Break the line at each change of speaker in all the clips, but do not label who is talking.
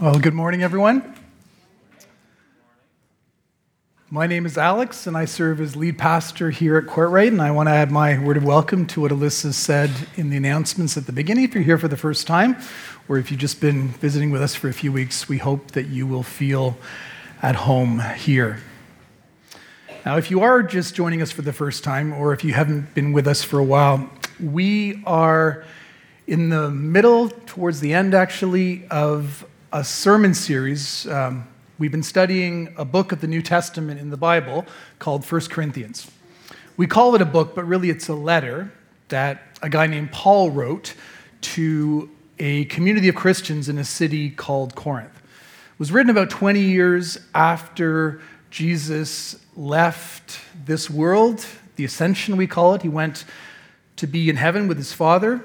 Well, good morning, everyone. My name is Alex, and I serve as lead pastor here at Courtright. And I want to add my word of welcome to what Alyssa said in the announcements at the beginning. If you're here for the first time, or if you've just been visiting with us for a few weeks, we hope that you will feel at home here. Now, if you are just joining us for the first time, or if you haven't been with us for a while, we are in the middle, towards the end actually, of a sermon series. Um, we've been studying a book of the New Testament in the Bible called 1 Corinthians. We call it a book, but really it's a letter that a guy named Paul wrote to a community of Christians in a city called Corinth. It was written about 20 years after Jesus left this world, the ascension we call it. He went to be in heaven with his Father.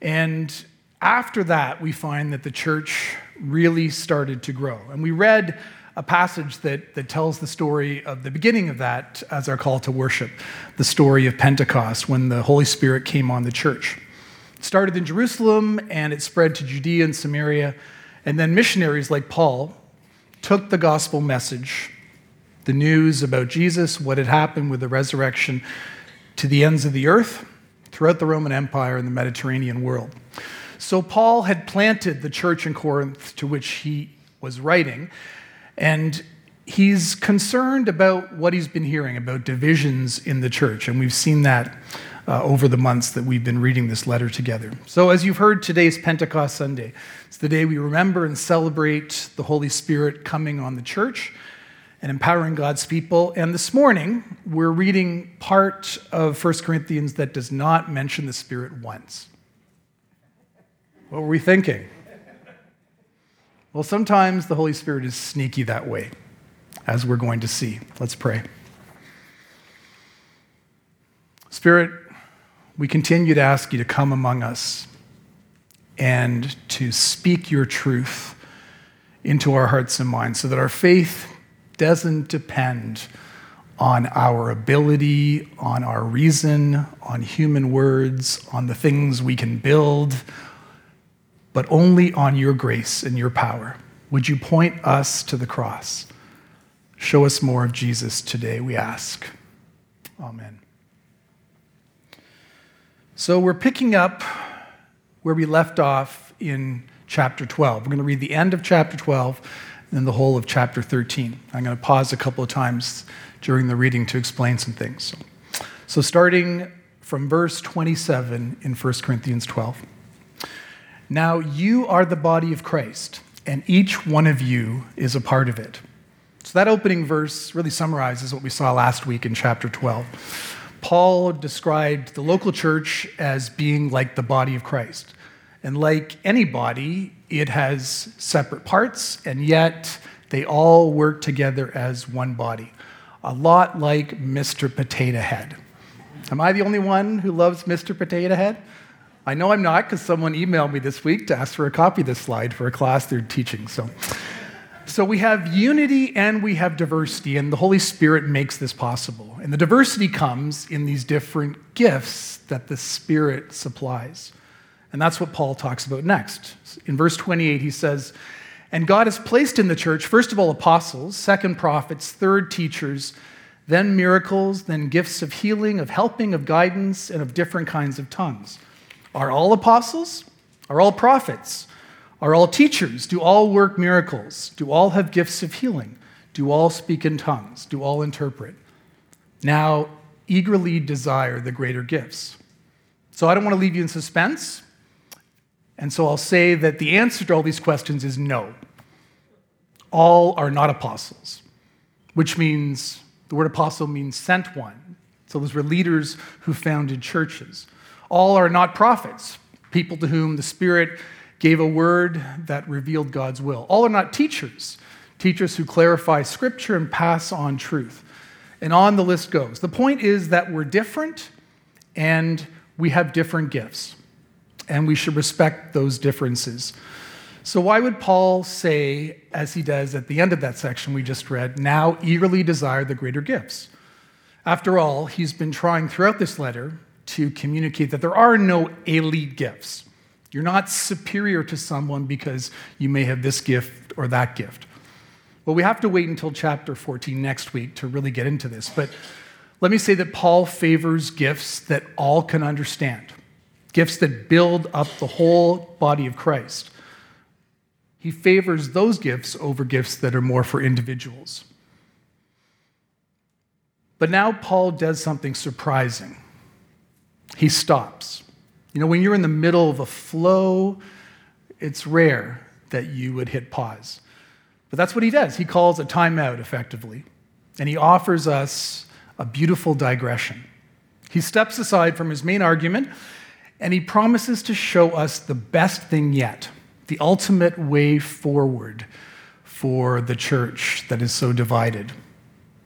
And after that, we find that the church really started to grow. And we read a passage that, that tells the story of the beginning of that as our call to worship, the story of Pentecost when the Holy Spirit came on the church. It started in Jerusalem and it spread to Judea and Samaria. And then missionaries like Paul took the gospel message, the news about Jesus, what had happened with the resurrection, to the ends of the earth, throughout the Roman Empire and the Mediterranean world. So Paul had planted the church in Corinth to which he was writing, and he's concerned about what he's been hearing about divisions in the church, and we've seen that uh, over the months that we've been reading this letter together. So, as you've heard, today's Pentecost Sunday. It's the day we remember and celebrate the Holy Spirit coming on the church and empowering God's people. And this morning, we're reading part of 1 Corinthians that does not mention the Spirit once. What were we thinking? Well, sometimes the Holy Spirit is sneaky that way, as we're going to see. Let's pray. Spirit, we continue to ask you to come among us and to speak your truth into our hearts and minds so that our faith doesn't depend on our ability, on our reason, on human words, on the things we can build, but only on your grace and your power. Would you point us to the cross? Show us more of Jesus today, we ask. Amen. So we're picking up where we left off in chapter 12. We're going to read the end of chapter 12 and then the whole of chapter 13. I'm going to pause a couple of times during the reading to explain some things. So, starting from verse 27 in 1 Corinthians 12. Now you are the body of Christ, and each one of you is a part of it. So that opening verse really summarizes what we saw last week in chapter 12. Paul described the local church as being like the body of Christ. And like any body, it has separate parts, and yet they all work together as one body. A lot like Mr. Potato Head. Am I the only one who loves Mr. Potato Head? I know I'm not because someone emailed me this week to ask for a copy of this slide for a class they're teaching. So, so we have unity and we have diversity, and the Holy Spirit makes this possible. And the diversity comes in these different gifts that the Spirit supplies. And that's what Paul talks about next. In verse 28, he says, And God has placed in the church, first of all, apostles, second, prophets, third, teachers, then miracles, then gifts of healing, of helping, of guidance, and of different kinds of tongues. Are all apostles? Are all prophets? Are all teachers? Do all work miracles? Do all have gifts of healing? Do all speak in tongues? Do all interpret? Now, eagerly desire the greater gifts. So I don't want to leave you in suspense. And so I'll say that the answer to all these questions is no. All are not apostles, which means the word apostle means sent one. So those were leaders who founded churches. All are not prophets, people to whom the Spirit gave a word that revealed God's will. All are not teachers, teachers who clarify Scripture and pass on truth. And on the list goes. The point is that we're different and we have different gifts, and we should respect those differences. So, why would Paul say, as he does at the end of that section we just read, now eagerly desire the greater gifts? After all, he's been trying throughout this letter to communicate that there are no elite gifts. You're not superior to someone because you may have this gift or that gift. Well, we have to wait until chapter 14 next week to really get into this. But let me say that Paul favors gifts that all can understand, gifts that build up the whole body of Christ. He favors those gifts over gifts that are more for individuals. But now Paul does something surprising. He stops. You know, when you're in the middle of a flow, it's rare that you would hit pause. But that's what he does. He calls a timeout effectively, and he offers us a beautiful digression. He steps aside from his main argument and he promises to show us the best thing yet, the ultimate way forward for the church that is so divided.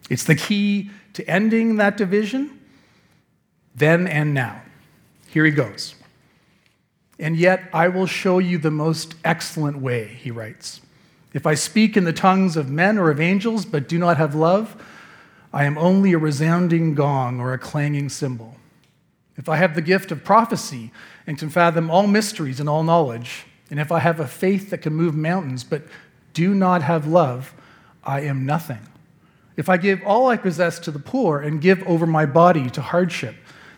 It's the key to ending that division then and now. Here he goes. And yet I will show you the most excellent way, he writes. If I speak in the tongues of men or of angels, but do not have love, I am only a resounding gong or a clanging cymbal. If I have the gift of prophecy and can fathom all mysteries and all knowledge, and if I have a faith that can move mountains, but do not have love, I am nothing. If I give all I possess to the poor and give over my body to hardship,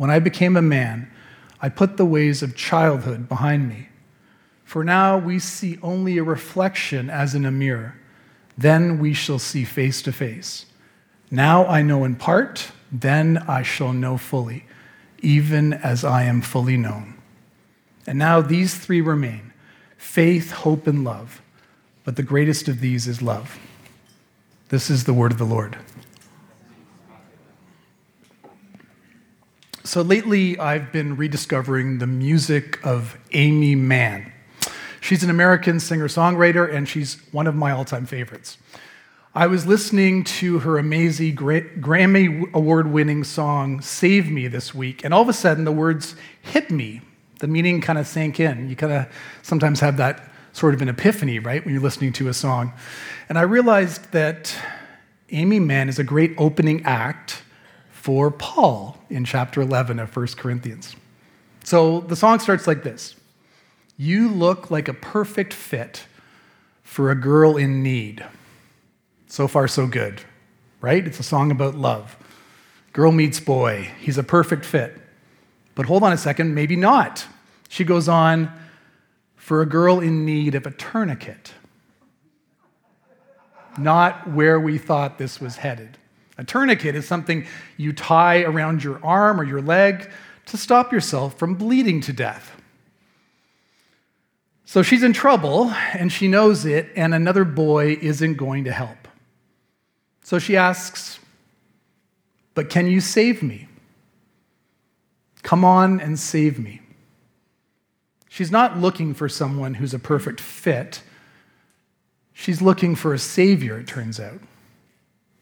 When I became a man, I put the ways of childhood behind me. For now we see only a reflection as in a mirror. Then we shall see face to face. Now I know in part, then I shall know fully, even as I am fully known. And now these three remain faith, hope, and love. But the greatest of these is love. This is the word of the Lord. So lately, I've been rediscovering the music of Aimee Mann. She's an American singer songwriter, and she's one of my all time favorites. I was listening to her amazing Grammy Award winning song, Save Me, this week, and all of a sudden the words hit me. The meaning kind of sank in. You kind of sometimes have that sort of an epiphany, right, when you're listening to a song. And I realized that Aimee Mann is a great opening act for Paul in chapter 11 of 1 Corinthians. So the song starts like this You look like a perfect fit for a girl in need. So far, so good, right? It's a song about love. Girl meets boy. He's a perfect fit. But hold on a second, maybe not. She goes on, for a girl in need of a tourniquet. Not where we thought this was headed. A tourniquet is something you tie around your arm or your leg to stop yourself from bleeding to death. So she's in trouble and she knows it, and another boy isn't going to help. So she asks, But can you save me? Come on and save me. She's not looking for someone who's a perfect fit. She's looking for a savior, it turns out.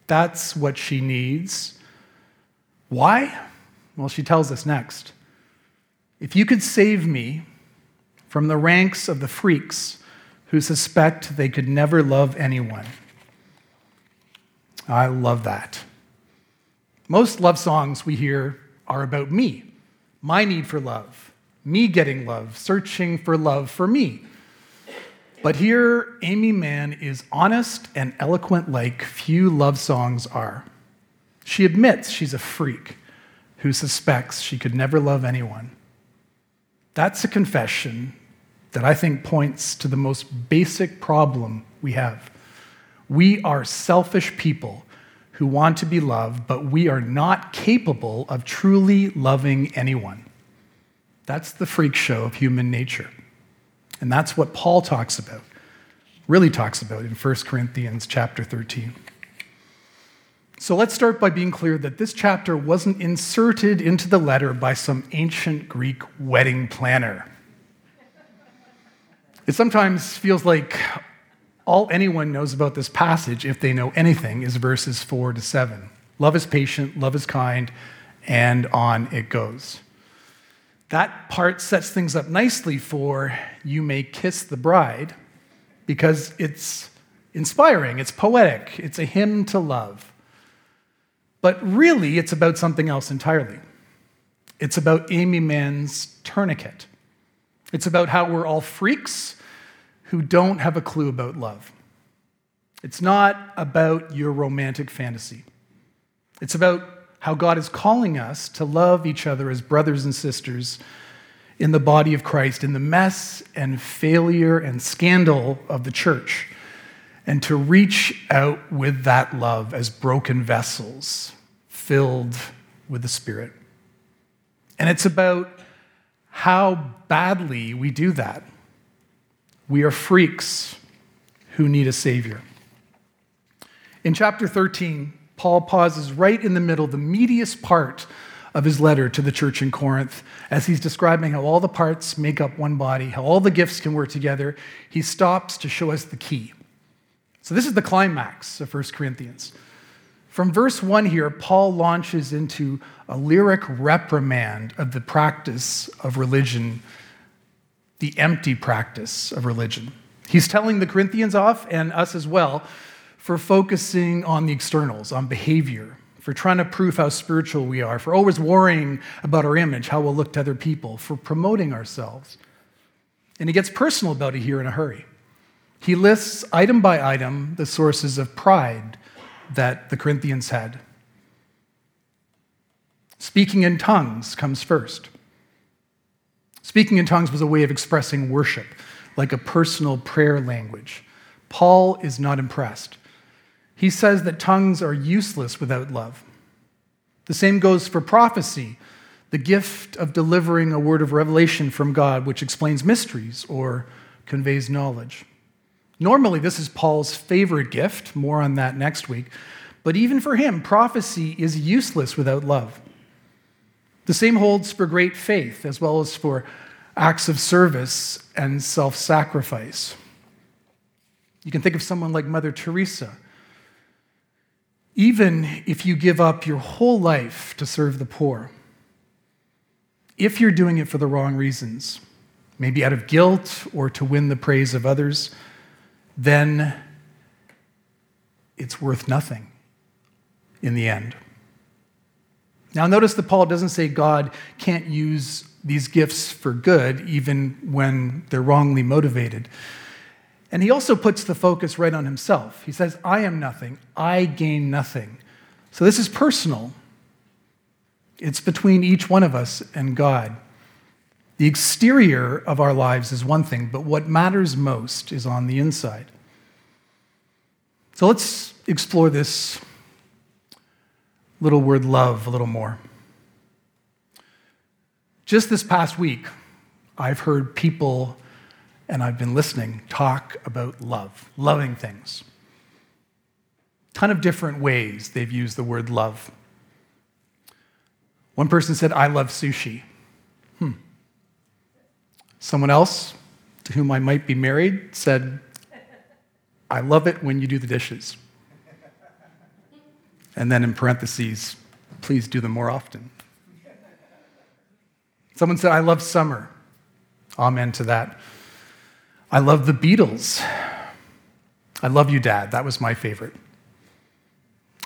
That's what she needs. Why? Well, she tells us next. If you could save me from the ranks of the freaks who suspect they could never love anyone. I love that. Most love songs we hear are about me, my need for love me getting love, searching for love for me. But here, Aimee Mann is honest and eloquent like few love songs are. She admits she's a freak who suspects she could never love anyone. That's a confession that I think points to the most basic problem we have. We are selfish people who want to be loved, but we are not capable of truly loving anyone. That's the freak show of human nature. And that's what Paul talks about, really talks about in 1 Corinthians chapter 13. So let's start by being clear that this chapter wasn't inserted into the letter by some ancient Greek wedding planner. It sometimes feels like all anyone knows about this passage, if they know anything, is verses 4 to 7. Love is patient, love is kind, and on it goes. That part sets things up nicely for You May Kiss the Bride because it's inspiring, it's poetic, it's a hymn to love. But really, it's about something else entirely. It's about Aimee Mann's tourniquet. It's about how we're all freaks who don't have a clue about love. It's not about your romantic fantasy. It's about how God is calling us to love each other as brothers and sisters in the body of Christ, in the mess and failure and scandal of the church and to reach out with that love as broken vessels filled with the Spirit. And it's about how badly we do that. We are freaks who need a Savior. In chapter 13, Paul pauses right in the middle, the meatiest part of his letter to the church in Corinth, as he's describing how all the parts make up one body, how all the gifts can work together. He stops to show us the key. So, this is the climax of 1 Corinthians. From verse 1 here, Paul launches into a lyric reprimand of the practice of religion, the empty practice of religion. He's telling the Corinthians off and us as well for focusing on the externals, on behavior, for trying to prove how spiritual we are, for always worrying about our image, how we'll look to other people, for promoting ourselves. And he gets personal about it here in a hurry. He lists item by item the sources of pride that the Corinthians had. Speaking in tongues comes first. Speaking in tongues was a way of expressing worship, like a personal prayer language. Paul is not impressed. He says that tongues are useless without love. The same goes for prophecy, the gift of delivering a word of revelation from God which explains mysteries or conveys knowledge. Normally, this is Paul's favorite gift, more on that next week. But even for him, prophecy is useless without love. The same holds for great faith, as well as for acts of service and self sacrifice. You can think of someone like Mother Teresa. Even if you give up your whole life to serve the poor, if you're doing it for the wrong reasons, maybe out of guilt or to win the praise of others, then it's worth nothing in the end. Now, notice that Paul doesn't say God can't use these gifts for good, even when they're wrongly motivated. And he also puts the focus right on himself. He says, I am nothing, I gain nothing. So this is personal. It's between each one of us and God. The exterior of our lives is one thing, but what matters most is on the inside. So let's explore this little word love a little more. Just this past week, I've heard people, and I've been listening, talk about love, loving things. Ton of different ways they've used the word love. One person said, I love sushi. Hmm. Someone else, to whom I might be married, said, I love it when you do the dishes. And then in parentheses, please do them more often. Someone said, I love summer. Amen to that. I love the Beatles. I love you, Dad. That was my favorite.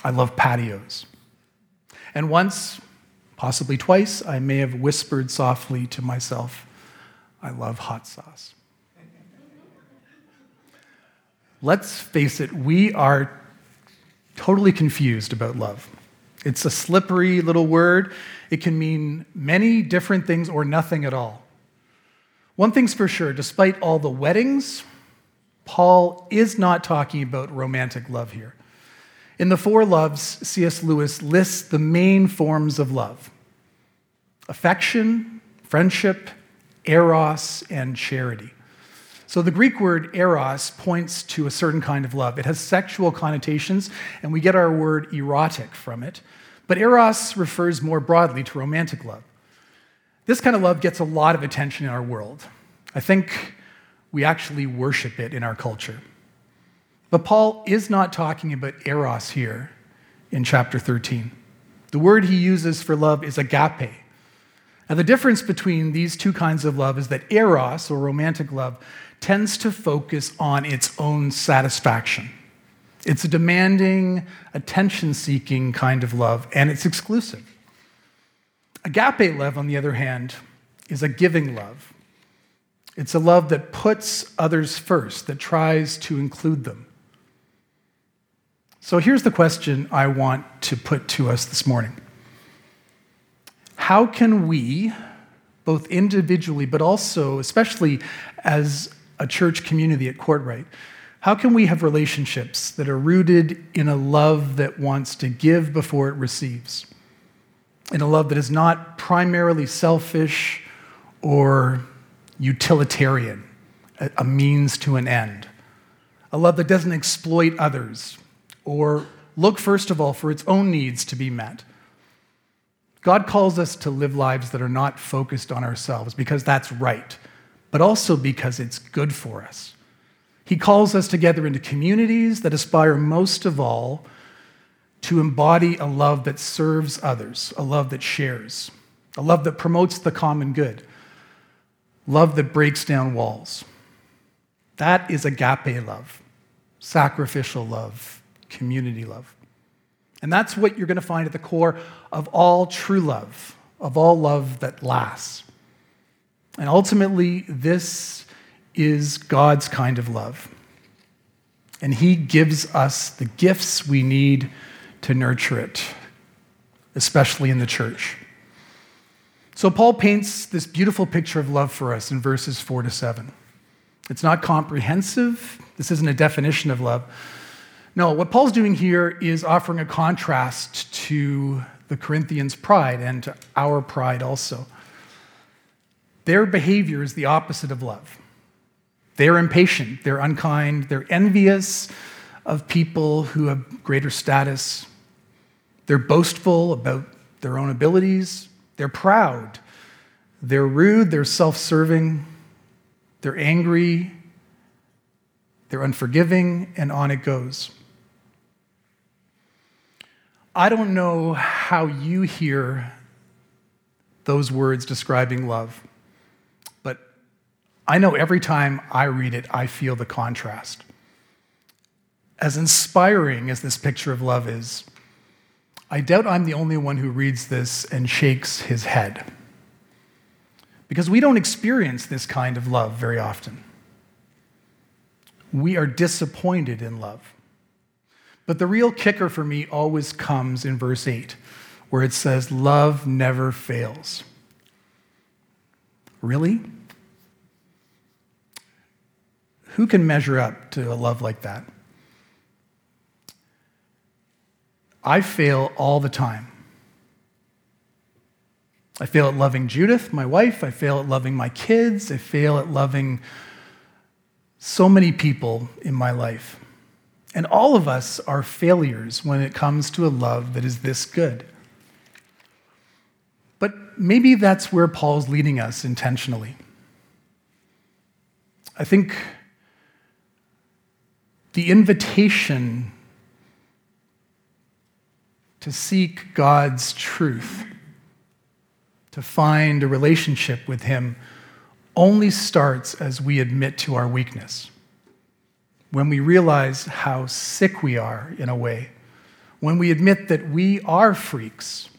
I love patios. And once, possibly twice, I may have whispered softly to myself, I love hot sauce. Let's face it, we are totally confused about love. It's a slippery little word. It can mean many different things or nothing at all. One thing's for sure despite all the weddings, Paul is not talking about romantic love here. In the Four Loves, C.S. Lewis lists the main forms of love affection, friendship, eros, and charity. So the Greek word eros points to a certain kind of love. It has sexual connotations, and we get our word erotic from it. But eros refers more broadly to romantic love. This kind of love gets a lot of attention in our world. I think we actually worship it in our culture. But Paul is not talking about eros here in chapter 13. The word he uses for love is agape. Now, the difference between these two kinds of love is that eros, or romantic love, tends to focus on its own satisfaction. It's a demanding, attention seeking kind of love, and it's exclusive. Agape love, on the other hand, is a giving love. It's a love that puts others first, that tries to include them. So here's the question I want to put to us this morning How can we, both individually, but also, especially as a church community at Courtright, how can we have relationships that are rooted in a love that wants to give before it receives? In a love that is not primarily selfish or utilitarian, a means to an end. A love that doesn't exploit others or look, first of all, for its own needs to be met. God calls us to live lives that are not focused on ourselves because that's right, but also because it's good for us. He calls us together into communities that aspire most of all to embody a love that serves others, a love that shares, a love that promotes the common good, love that breaks down walls. That is agape love, sacrificial love, community love. And that's what you're going to find at the core of all true love, of all love that lasts. And ultimately, this is God's kind of love. And He gives us the gifts we need to nurture it, especially in the church. So, Paul paints this beautiful picture of love for us in verses four to seven. It's not comprehensive, this isn't a definition of love. No, what Paul's doing here is offering a contrast to the Corinthians' pride and to our pride also. Their behavior is the opposite of love. They're impatient, they're unkind, they're envious of people who have greater status. They're boastful about their own abilities. They're proud. They're rude. They're self serving. They're angry. They're unforgiving, and on it goes. I don't know how you hear those words describing love, but I know every time I read it, I feel the contrast. As inspiring as this picture of love is, I doubt I'm the only one who reads this and shakes his head. Because we don't experience this kind of love very often. We are disappointed in love. But the real kicker for me always comes in verse 8, where it says, Love never fails. Really? Who can measure up to a love like that? I fail all the time. I fail at loving Judith, my wife. I fail at loving my kids. I fail at loving so many people in my life. And all of us are failures when it comes to a love that is this good. But maybe that's where Paul's leading us intentionally. I think the invitation to seek God's truth, to find a relationship with Him, only starts as we admit to our weakness. When we realize how sick we are, in a way. When we admit that we are freaks.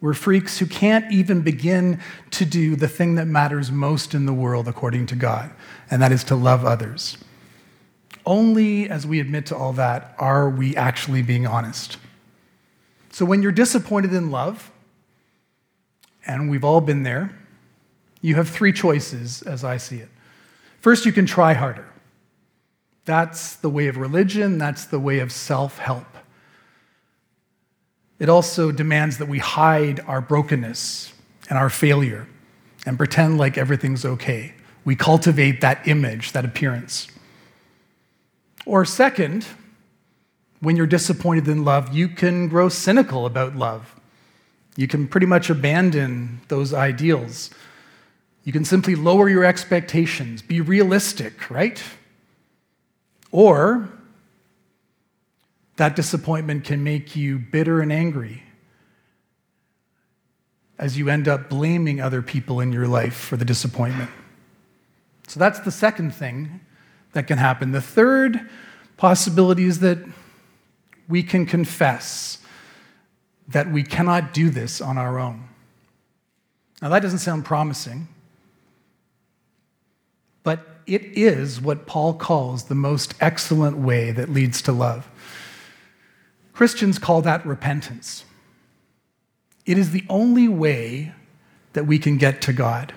We're freaks who can't even begin to do the thing that matters most in the world according to God, and that is to love others. Only as we admit to all that are we actually being honest. So when you're disappointed in love, and we've all been there, You have three choices as I see it. First, you can try harder. That's the way of religion, that's the way of self help. It also demands that we hide our brokenness and our failure and pretend like everything's okay. We cultivate that image, that appearance. Or, second, when you're disappointed in love, you can grow cynical about love. You can pretty much abandon those ideals. You can simply lower your expectations, be realistic, right? Or that disappointment can make you bitter and angry as you end up blaming other people in your life for the disappointment. So that's the second thing that can happen. The third possibility is that we can confess that we cannot do this on our own. Now, that doesn't sound promising, but it is what Paul calls the most excellent way that leads to love. Christians call that repentance. It is the only way that we can get to God.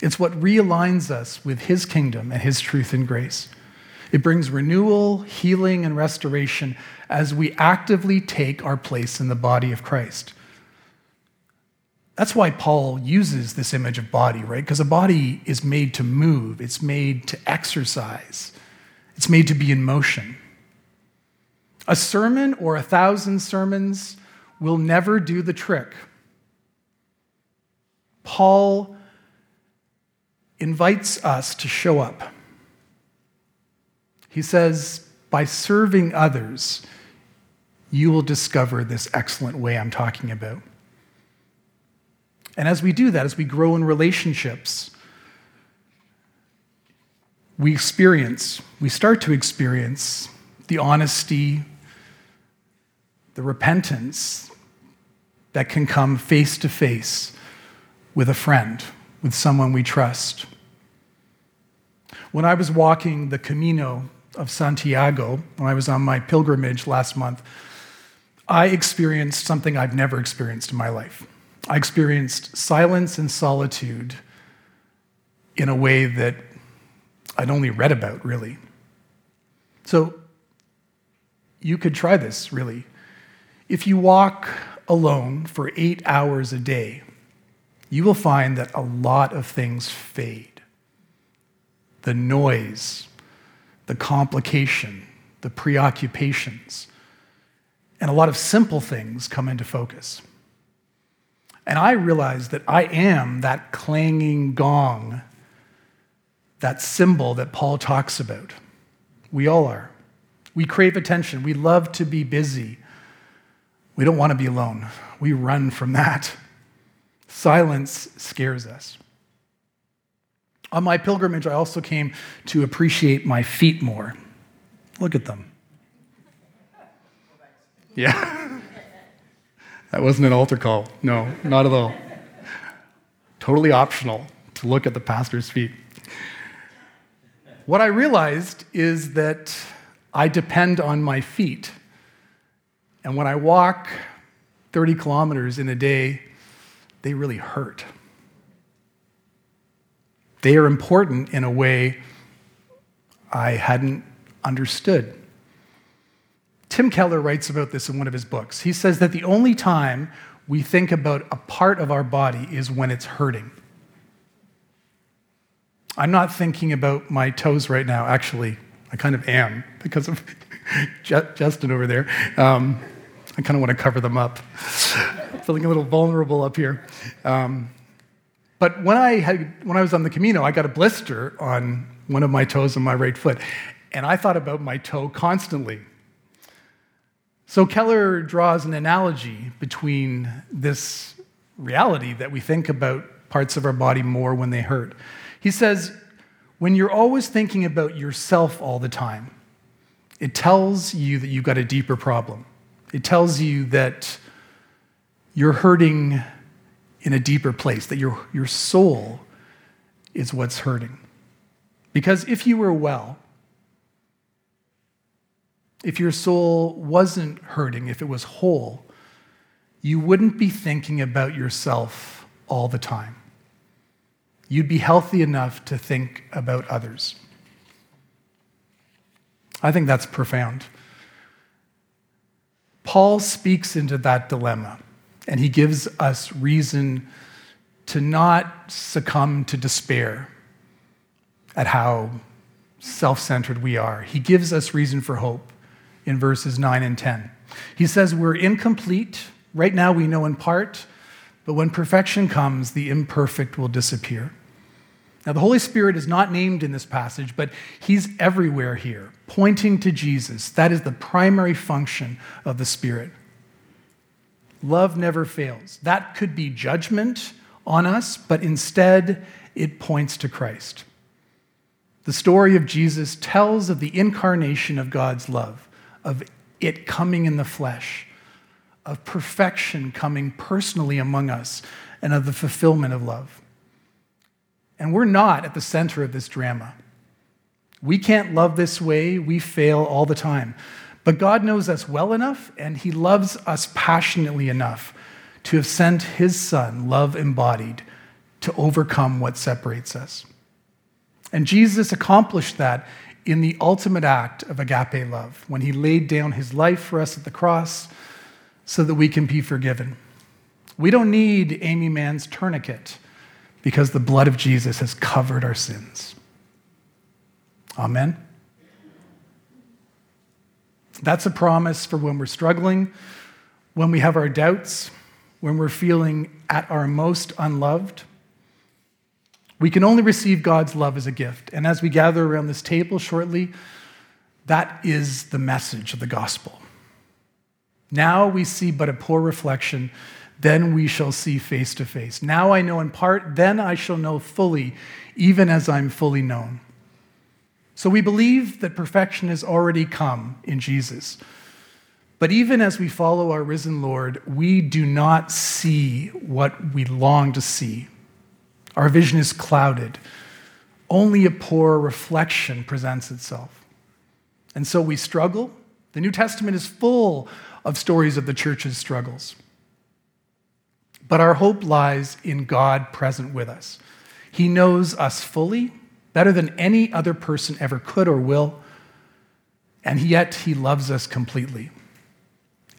It's what realigns us with His kingdom and His truth and grace. It brings renewal, healing, and restoration as we actively take our place in the body of Christ. That's why Paul uses this image of body, right? Because a body is made to move, it's made to exercise, it's made to be in motion. A sermon or a thousand sermons will never do the trick. Paul invites us to show up. He says, by serving others, you will discover this excellent way I'm talking about. And as we do that, as we grow in relationships, we experience, we start to experience the honesty, the repentance that can come face to face with a friend, with someone we trust. When I was walking the Camino of Santiago, when I was on my pilgrimage last month, I experienced something I've never experienced in my life. I experienced silence and solitude in a way that I'd only read about, really. So you could try this, really. If you walk alone for eight hours a day, you will find that a lot of things fade. The noise, the complication, the preoccupations, and a lot of simple things come into focus. And I realized that I am that clanging gong, that cymbal that Paul talks about. We all are. We crave attention. We love to be busy. We don't want to be alone. We run from that. Silence scares us. On my pilgrimage, I also came to appreciate my feet more. Look at them. Yeah. that wasn't an altar call. No, not at all. Totally optional to look at the pastor's feet. What I realized is that I depend on my feet. And when I walk 30 kilometers in a day, they really hurt. They are important in a way I hadn't understood. Tim Keller writes about this in one of his books. He says that the only time we think about a part of our body is when it's hurting. I'm not thinking about my toes right now. Actually, I kind of am because of Justin over there. Um, I kind of want to cover them up. Feeling a little vulnerable up here. Um, but when I, had, when I was on the Camino, I got a blister on one of my toes on my right foot. And I thought about my toe constantly. So Keller draws an analogy between this reality that we think about parts of our body more when they hurt. He says, when you're always thinking about yourself all the time, it tells you that you've got a deeper problem. It tells you that you're hurting in a deeper place, that your, your soul is what's hurting. Because if you were well, if your soul wasn't hurting, if it was whole, you wouldn't be thinking about yourself all the time. you'd be healthy enough to think about others. I think that's profound. Paul speaks into that dilemma, and he gives us reason to not succumb to despair at how self centered we are. He gives us reason for hope in verses 9 and 10. He says, We're incomplete. Right now, we know in part, but when perfection comes, the imperfect will disappear. Now, the Holy Spirit is not named in this passage, but he's everywhere here, pointing to Jesus. That is the primary function of the Spirit. Love never fails. That could be judgment on us, but instead, it points to Christ. The story of Jesus tells of the incarnation of God's love, of it coming in the flesh, of perfection coming personally among us, and of the fulfillment of love. And we're not at the center of this drama. We can't love this way, we fail all the time. But God knows us well enough, and He loves us passionately enough to have sent His Son, love embodied, to overcome what separates us. And Jesus accomplished that in the ultimate act of agape love, when He laid down His life for us at the cross so that we can be forgiven. We don't need Aimee Mann's tourniquet because the blood of Jesus has covered our sins. Amen. That's a promise for when we're struggling, when we have our doubts, when we're feeling at our most unloved. We can only receive God's love as a gift. And as we gather around this table shortly, that is the message of the gospel. Now we see but a poor reflection then we shall see face to face. Now I know in part, then I shall know fully, even as I'm fully known. So we believe that perfection has already come in Jesus. But even as we follow our risen Lord, we do not see what we long to see. Our vision is clouded. Only a poor reflection presents itself. And so we struggle. The New Testament is full of stories of the church's struggles. But our hope lies in God present with us. He knows us fully, better than any other person ever could or will, and yet He loves us completely.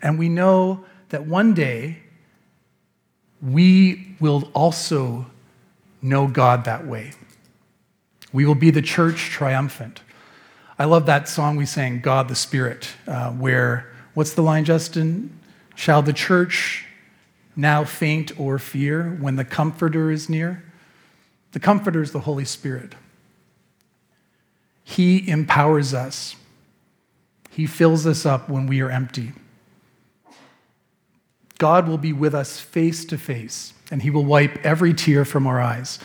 And we know that one day we will also know God that way. We will be the church triumphant. I love that song we sang, God the Spirit, uh, where, what's the line, Justin? Shall the church now faint or fear when the Comforter is near? The Comforter is the Holy Spirit. He empowers us, He fills us up when we are empty. God will be with us face to face, and He will wipe every tear from our eyes.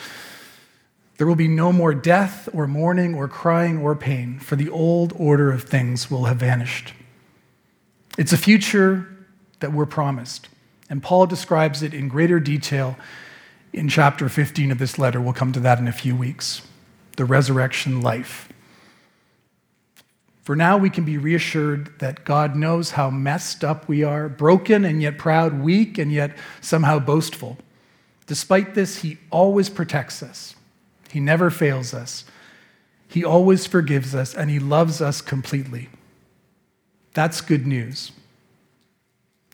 There will be no more death or mourning or crying or pain, for the old order of things will have vanished. It's a future that we're promised. And Paul describes it in greater detail in chapter 15 of this letter. We'll come to that in a few weeks. The resurrection life. For now, we can be reassured that God knows how messed up we are, broken and yet proud, weak and yet somehow boastful. Despite this, He always protects us, He never fails us, He always forgives us, and He loves us completely. That's good news.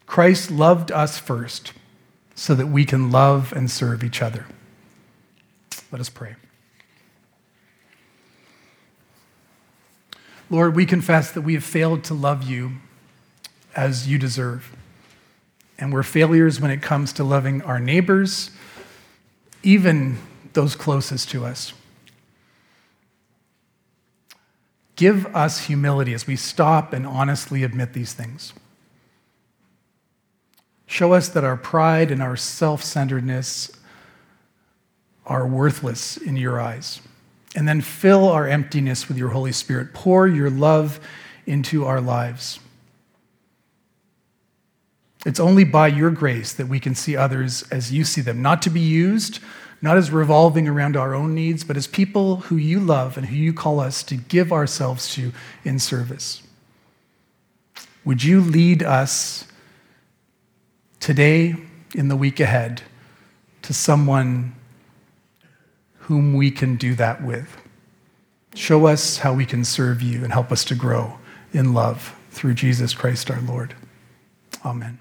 Christ loved us first so that we can love and serve each other. Let us pray. Lord, we confess that we have failed to love you as you deserve. And we're failures when it comes to loving our neighbors, even those closest to us. Give us humility as we stop and honestly admit these things. Show us that our pride and our self centeredness are worthless in your eyes. And then fill our emptiness with your Holy Spirit. Pour your love into our lives. It's only by your grace that we can see others as you see them, not to be used, not as revolving around our own needs, but as people who you love and who you call us to give ourselves to in service. Would you lead us today, in the week ahead, to someone whom we can do that with. Show us how we can serve you and help us to grow in love through Jesus Christ our Lord. Amen.